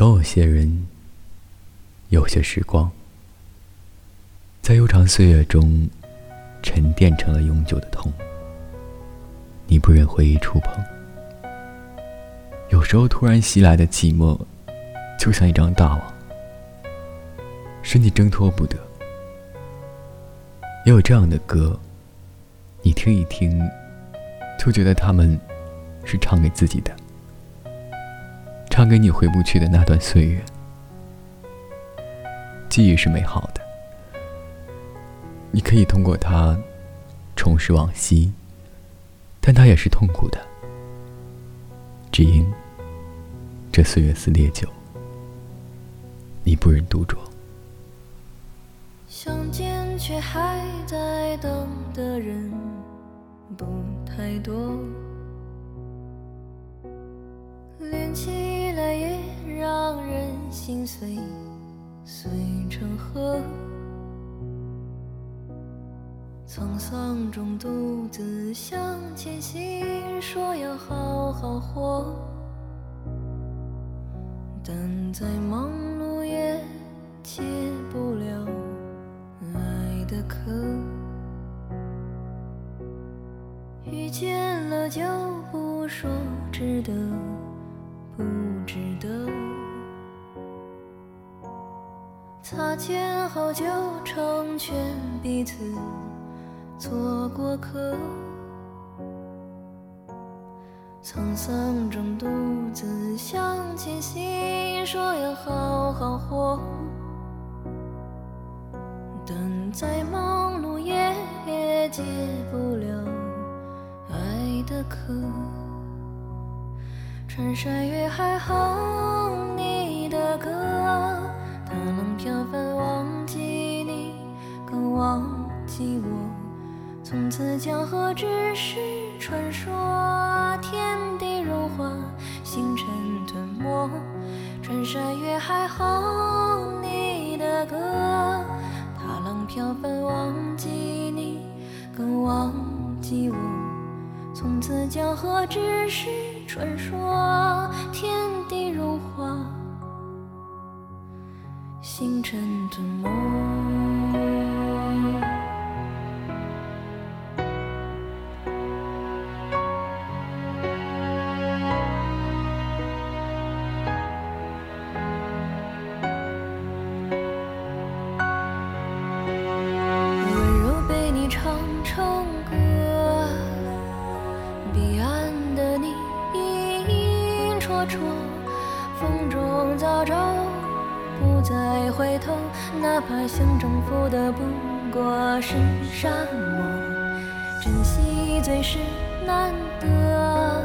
总有些人，有些时光，在悠长岁月中沉淀成了永久的痛。你不忍回忆触碰，有时候突然袭来的寂寞，就像一张大网，使你挣脱不得。也有这样的歌，你听一听，就觉得他们是唱给自己的。唱给你回不去的那段岁月，记忆是美好的，你可以通过它重拾往昔，但它也是痛苦的，只因这岁月似烈酒，你不忍独酌。相见却还在等的人不太多。心碎，碎成河。沧桑中独自向前行，说要好好活，但再忙碌也解不了爱的渴。遇见了就不说值得。擦肩后就成全彼此做过客，沧桑中独自向前行，说要好好活，但再忙碌也解不了爱的渴。穿山越海哼你的歌，大浪飘翻忘记你，更忘记我。从此江河只是传说，天地融化，星辰吞没。穿山越海哼你的歌，大浪飘翻忘记你，更忘记我。从此江河只是。传说清晨的梦。回头，哪怕想征服的不过是沙漠。珍惜最是难得，